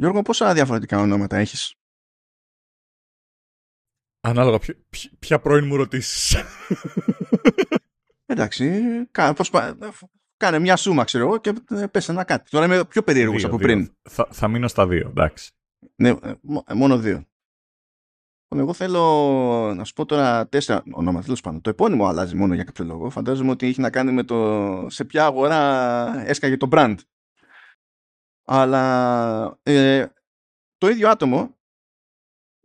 Γιώργο, πόσα διαφορετικά ονόματα έχεις; Ανάλογα ποια, ποια πρώην μου ρωτήσεις. Εντάξει, κα, προσπα... κάνε μια σούμα, ξέρω εγώ, και πες ένα κάτι. Τώρα είμαι πιο περίεργος από πριν. Θα, θα μείνω στα δύο, εντάξει. Ναι, ε, μόνο δύο. Λοιπόν, εγώ θέλω να σου πω τώρα τέσσερα ονόματα, τέλος πάντων. Το επώνυμο αλλάζει μόνο για κάποιο λόγο. Φαντάζομαι ότι έχει να κάνει με το σε ποια αγορά έσκαγε το brand. Αλλά ε, το ίδιο άτομο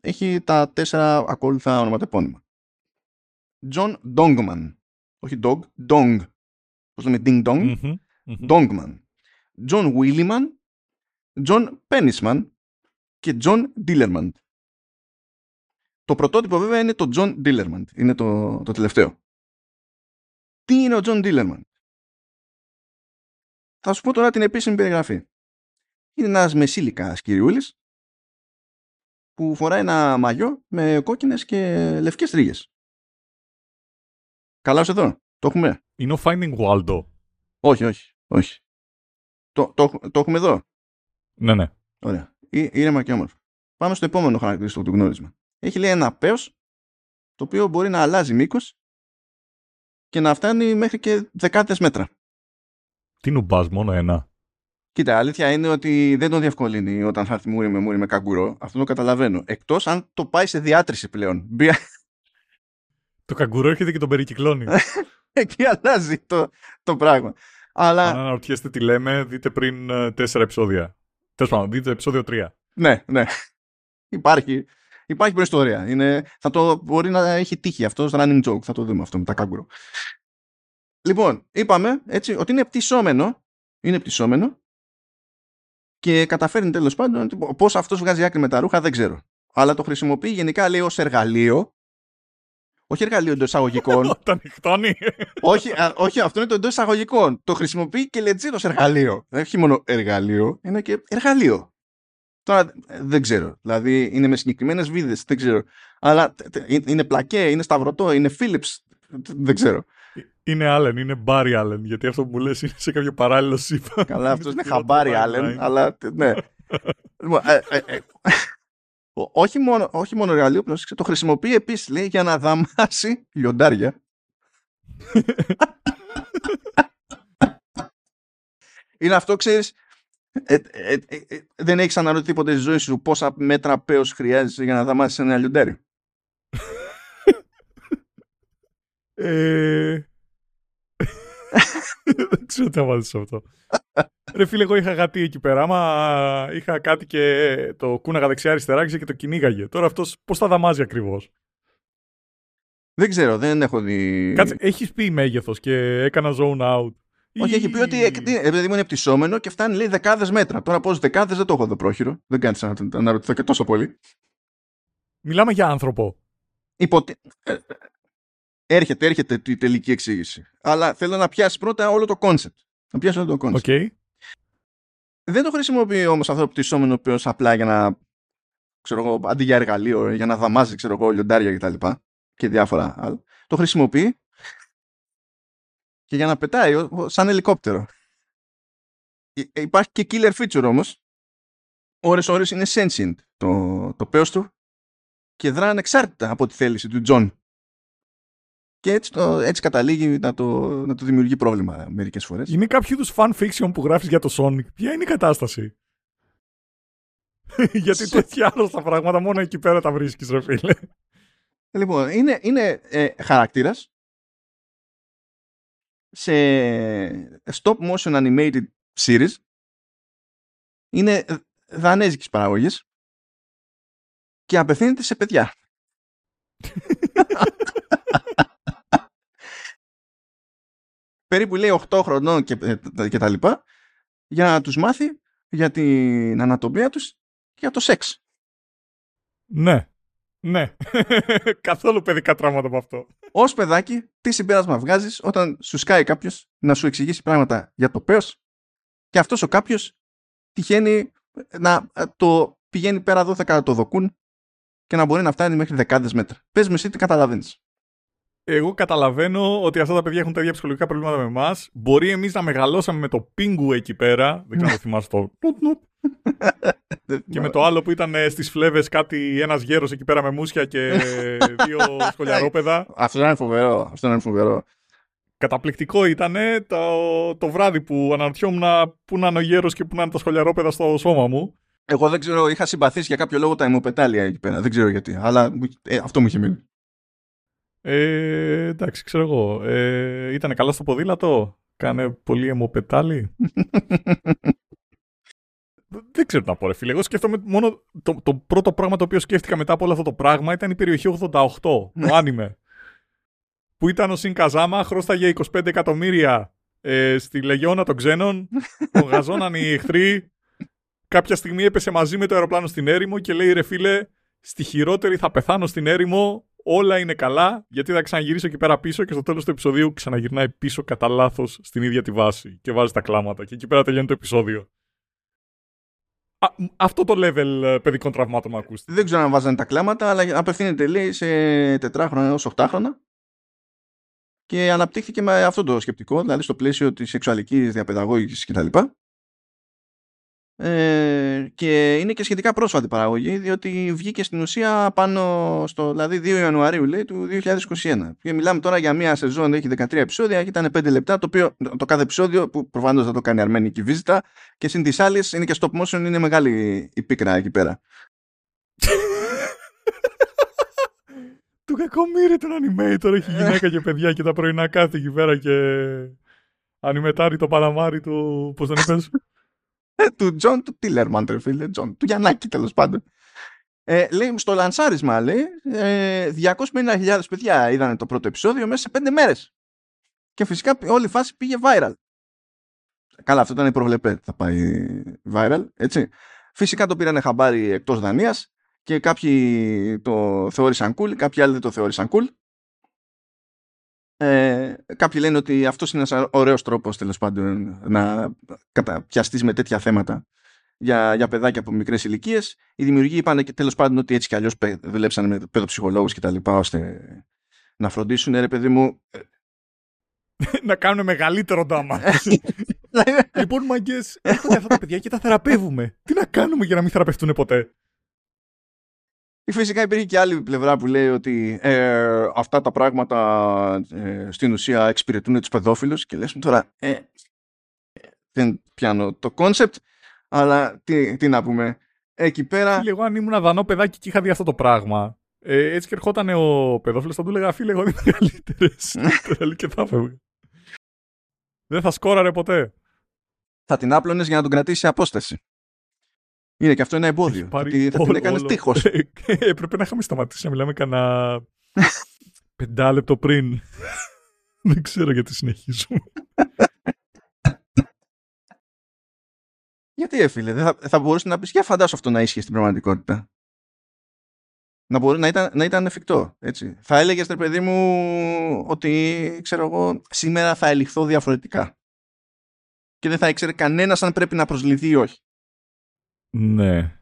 έχει τα τέσσερα ακόλουθα ονοματεπώνυμα. John Dongman. Όχι dog, dong. Πώς λέμε ding dong; mm Dongman. John Williman. John Penisman. Και John Dillerman. Το πρωτότυπο βέβαια είναι το John Dillerman. Είναι το, το τελευταίο. Τι είναι ο John Dillerman. Θα σου πω τώρα την επίσημη περιγραφή. Είναι ένας μεσήλικας κυριούλης που φοράει ένα μαγιό με κόκκινες και λευκές ρίγες. Καλά εδώ. Το έχουμε; Είναι ο Finding Waldo. Όχι, όχι. όχι. Το, το, το έχουμε εδώ. Ναι, ναι. Ωραία. Είναι και όμορφο. Πάμε στο επόμενο χαρακτηριστικό του γνώρισμα. Έχει λέει ένα πέος το οποίο μπορεί να αλλάζει μήκος και να φτάνει μέχρι και δεκάδες μέτρα. Τι νουμπάς, μόνο ένα. Κοίτα, αλήθεια είναι ότι δεν τον διευκολύνει όταν θα έρθει μούρι με μούρι με καγκουρό. Αυτό το καταλαβαίνω. Εκτός αν το πάει σε διάτρηση πλέον. Το καγκουρό έρχεται και τον περικυκλώνει. Εκεί αλλάζει το, το πράγμα. Αλλά... Αν αναρωτιέστε τι λέμε, δείτε πριν ε, τέσσερα επεισόδια. Τέλος πάντων, δείτε επεισόδιο τρία. Ναι, ναι. Υπάρχει, υπάρχει προϊστορία. Είναι, θα το, μπορεί να έχει τύχει αυτός στο running joke. Θα το δούμε αυτό με τα κάγκουρο. Λοιπόν, είπαμε έτσι, ότι είναι πτυσσόμενο. Είναι πτυσσόμενο και καταφέρνει τέλος πάντων πώς αυτός βγάζει άκρη με τα ρούχα δεν ξέρω. Αλλά το χρησιμοποιεί γενικά λέει ως εργαλείο. Όχι εργαλείο εντός εισαγωγικών. Όταν νυχτώνει. όχι, όχι, αυτό είναι το εντός εισαγωγικών. Το χρησιμοποιεί και legit ως εργαλείο. Όχι μόνο εργαλείο, είναι και εργαλείο. Τώρα δεν ξέρω. Δηλαδή είναι με συγκεκριμένες βίδες, δεν ξέρω. Αλλά είναι πλακέ, είναι σταυρωτό, είναι Philips. Δεν ξέρω. Είναι Άλεν, είναι Μπάρι Άλεν, γιατί αυτό που μου λες είναι σε κάποιο παράλληλο σύμπαν. Καλά, αυτός είναι χαμπάρι Άλεν, αλλά ναι. Λοιπόν, ε, ε, ε, όχι, μόνο, όχι μόνο εργαλείο, το χρησιμοποιεί επίσης, λέει, για να δαμάσει λιοντάρια. είναι αυτό, ξέρεις, δεν έχεις αναρωτήσει τίποτε στη ζωή σου πόσα μέτρα πέος χρειάζεσαι για να δαμάσεις ένα λιοντάρι; Ε... Δεν ξέρω τι θα βάλεις αυτό. Ρε φίλε, εγώ είχα κάτι εκεί πέρα. Άμα είχα κάτι και το κούναγα δεξιά-αριστερά και το κυνήγαγε. Τώρα αυτός πώς θα δαμάζει ακριβώς; Δεν ξέρω, δεν έχω δει. Κάτσε, έχεις πει μέγεθος και έκανα zone out; Όχι, έχει πει ότι επειδή μου είναι πτυσσόμενο και φτάνει λέει δεκάδες μέτρα. Τώρα πώς δεκάδες δεν το έχω εδώ πρόχειρο. Δεν κάνει να αναρωτηθώ και τόσο πολύ. Μιλάμε για άνθρωπο. Οπότε... Ε, Έρχεται, έρχεται η τελική εξήγηση. Αλλά θέλω να πιάσει πρώτα όλο το κόνσεπτ. Να πιάσει όλο το κόνσεπτ. Okay. Δεν το χρησιμοποιεί όμως αυτό το πτυσσόμενο οποίος απλά για να. ξέρω εγώ, αντί για εργαλείο, για να δαμάζει, ξέρω εγώ, λιοντάρια κτλ. Και, και διάφορα άλλα. Το χρησιμοποιεί και για να πετάει σαν ελικόπτερο. Υπάρχει και killer feature όμως. Ώρες ώρες είναι sentient το, το πέος του και δρα ανεξάρτητα από τη θέληση του Τζον και έτσι, το, έτσι καταλήγει να το, να το δημιουργεί πρόβλημα μερικές φορές. Είναι κάποιο είδους fan fiction που γράφεις για το Sonic. Ποια είναι η κατάσταση; Γιατί τέτοια άλλα πράγματα μόνο εκεί πέρα τα βρίσκεις, ρε φίλε. Λοιπόν, είναι, είναι ε, χαρακτήρας σε stop motion animated series. Είναι δανέζικης παραγωγής και απευθύνεται σε παιδιά. περίπου λέει 8 χρονών και, ε, και τα λοιπά για να τους μάθει για την ανατομία τους και για το σεξ. Ναι. Ναι. Καθόλου παιδικά τραύματα από αυτό. Ω παιδάκι, τι συμπέρασμα βγάζεις όταν σου σκάει κάποιος να σου εξηγήσει πράγματα για το πέος και αυτός ο κάποιος τυχαίνει να ε, το πηγαίνει πέρα 12 το δοκούν και να μπορεί να φτάνει μέχρι δεκάδες μέτρα. Πες με εσύ τι καταλαβαίνεις εγώ καταλαβαίνω ότι αυτά τα παιδιά έχουν τα ίδια ψυχολογικά προβλήματα με εμάς. Μπορεί εμείς να μεγαλώσαμε με το πίνγκου εκεί πέρα. Δεν ξέρω αν θυμάσαι το. Και με το άλλο που ήταν ε, στις φλέβες κάτι ένας γέρος εκεί πέρα με μουσια και δύο σχολιαρόπεδα. Αυτό ήταν φοβερό. Αυτό ήταν φοβερό. Καταπληκτικό ήταν το, το βράδυ που αναρωτιόμουν πού να είναι ο γέρος και πού να είναι τα σχολιαρόπεδα στο σώμα μου. Εγώ δεν ξέρω, είχα συμπαθήσει για κάποιο λόγο τα ημοπετάλια εκεί πέρα. Δεν ξέρω γιατί. Αλλά ε, αυτό μου είχε μείνει. Ε, εντάξει, ξέρω εγώ. Ε, ήταν καλά στο ποδήλατο; Κάνε πολύ αιμοπετάλι; Δεν ξέρω τι να πω, ρε φίλε. Εγώ σκέφτομαι μόνο. Το, το πρώτο πράγμα το οποίο σκέφτηκα μετά από όλο αυτό το πράγμα ήταν η περιοχή 88, το άνιμε. που ήταν ο Σιν Καζάμα, χρώσταγε 25 εκατομμύρια ε, στη Λεγιώνα των ξένων, τον γαζώναν οι εχθροί. Κάποια στιγμή έπεσε μαζί με το αεροπλάνο στην έρημο και λέει ρε φίλε, στη χειρότερη θα πεθάνω στην έρημο, όλα είναι καλά, γιατί θα ξαναγυρίσω εκεί πέρα πίσω και στο τέλος του επεισοδίου ξαναγυρνάει πίσω κατά λάθος στην ίδια τη βάση και βάζει τα κλάματα. Και εκεί πέρα τελειώνει το επεισόδιο. Α, αυτό το level ε, παιδικών τραυμάτων μου ακούστε. Δεν ξέρω αν βάζανε τα κλάματα, αλλά απευθύνεται λέει σε τετράχρονα έως οχτάχρονα. Και αναπτύχθηκε με αυτό το σκεπτικό, δηλαδή στο πλαίσιο της σεξουαλικής διαπαιδαγώγησης κτλ. Ε, και είναι και σχετικά πρόσφατη παραγωγή διότι βγήκε στην ουσία πάνω στο δηλαδή 2 Ιανουαρίου λέει, του 2021 και μιλάμε τώρα για μια σεζόν έχει 13 επεισόδια και ήταν 5 λεπτά το, οποίο, το κάθε επεισόδιο που προφανώς θα το κάνει αρμένικη βίζητα και συν της άλλης είναι και stop motion είναι μεγάλη η πίκρα εκεί πέρα. Του κακομοίρη τον animator έχει γυναίκα και παιδιά και τα πρωινά κάθεται εκεί πέρα και ανιμετάρει το παλαμάρι του πώς τον είπες; ε, του Τζον του Ντίλερμαν, ρε φίλε, Τζον, του Γιαννάκη τέλος πάντων. Ε, λέει, στο λανσάρισμα, λέει, ε, 250.000 παιδιά είδαν το πρώτο επεισόδιο μέσα σε πέντε μέρες. Και φυσικά όλη η φάση πήγε viral. Καλά, αυτό ήταν η προβλεπέ, θα πάει viral, έτσι. Φυσικά το πήρανε χαμπάρι εκτός Δανίας και κάποιοι το θεώρησαν cool, κάποιοι άλλοι δεν το θεώρησαν cool. Ε, κάποιοι λένε ότι αυτός είναι ένας ωραίος τρόπος τέλος πάντων να καταπιαστείς με τέτοια θέματα για, για παιδάκια από μικρές ηλικίες. Οι δημιουργοί είπαν και τέλος πάντων ότι έτσι κι αλλιώς δουλέψαν με παιδοψυχολόγους κτλ. ώστε να φροντίσουν, ρε παιδί μου. Ε, να κάνουν μεγαλύτερο ντάμα. λοιπόν, μαγκέ, έρχονται αυτά τα παιδιά και τα θεραπεύουμε. Τι να κάνουμε για να μην θεραπευτούν ποτέ; Φυσικά υπήρχε και άλλη πλευρά που λέει ότι ε, αυτά τα πράγματα ε, στην ουσία εξυπηρετούν τους παιδόφιλους και λες τώρα ε, δεν πιάνω το concept αλλά τι, τι να πούμε. Εκεί πέρα Φίλε, εγώ αν ήμουν δανό παιδάκι και είχα δει αυτό το πράγμα ε, έτσι και ερχόταν ο παιδόφιλος θα του έλεγα φίλε εγώ είδα καλύτερες και θα φεύγω δεν θα σκόραρε ποτέ. Θα την άπλωνες για να τον κρατήσει σε απόσταση είναι και αυτό ένα εμπόδιο. ότι θα την έκανες τείχος. Έπρεπε να είχαμε σταματήσει να μιλάμε κανένα πεντάλεπτο πριν. Δεν ξέρω γιατί συνεχίζουμε. Γιατί έφυλε, θα, θα μπορούσε να πεις για φαντάσου αυτό να ίσχυε στην πραγματικότητα. Να, μπορεί, να, ήταν, να ήταν εφικτό. Έτσι. Θα έλεγες, ρε παιδί μου, ότι ξέρω εγώ, σήμερα θα ελιχθώ διαφορετικά. Και δεν θα ήξερε κανένας αν πρέπει να προσληθεί ή όχι. Ναι.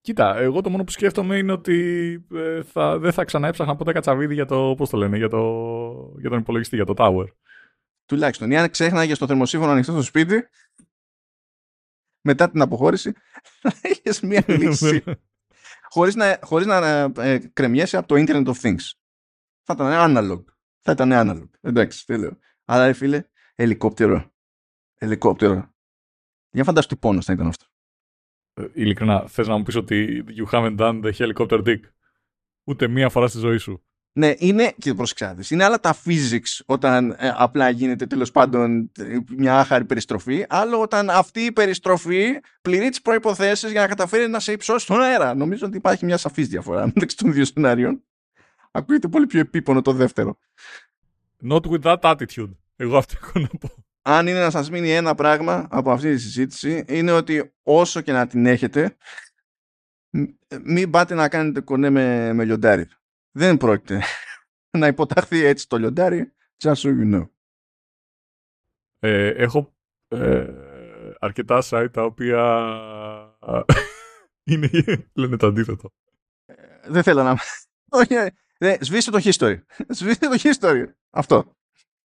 Κοίτα, εγώ το μόνο που σκέφτομαι είναι ότι ε, θα, δεν θα ξαναέψαχνα ποτέ κατσαβίδι για το, πώς το λένε, για, το, για τον υπολογιστή, για το tower. Τουλάχιστον, ή αν ξέχναγες το θερμοσύμφωνο ανοιχτό στο σπίτι, μετά την αποχώρηση, θα είχες μία λύση. χωρίς να, χωρίς να ε, κρεμιέσαι από το Internet of Things. Θα ήταν analog. Θα ήταν analog. Εντάξει, τι λέω. Αλλά, φίλε, ελικόπτερο. Ελικόπτερο. Για φαντάσου τι πόνος θα ήταν αυτό. Ε, ειλικρινά, θες να μου πεις ότι you haven't done the helicopter dick. Ούτε μία φορά στη ζωή σου. Ναι, είναι, και προσεξάτε, είναι άλλα τα physics όταν ε, απλά γίνεται τέλος πάντων μια άχαρη περιστροφή, άλλο όταν αυτή η περιστροφή πληρεί τις προποθέσει για να καταφέρει να σε υψώσει στον αέρα. Νομίζω ότι υπάρχει μια σαφής διαφορά μεταξύ των δύο σενάριων. Ακούγεται πολύ πιο επίπονο το δεύτερο. Not with that attitude. Εγώ αυτό έχω να πω αν είναι να σας μείνει ένα πράγμα από αυτή τη συζήτηση είναι ότι όσο και να την έχετε μην πάτε να κάνετε κονέ με, με λιοντάρι. Δεν πρόκειται να υποταχθεί έτσι το λιοντάρι just so you know. Ε, έχω ε, αρκετά site τα οποία είναι, λένε το αντίθετο. Ε, δεν θέλω να... Όχι, σβήστε το history. Σβήστε το history. Αυτό.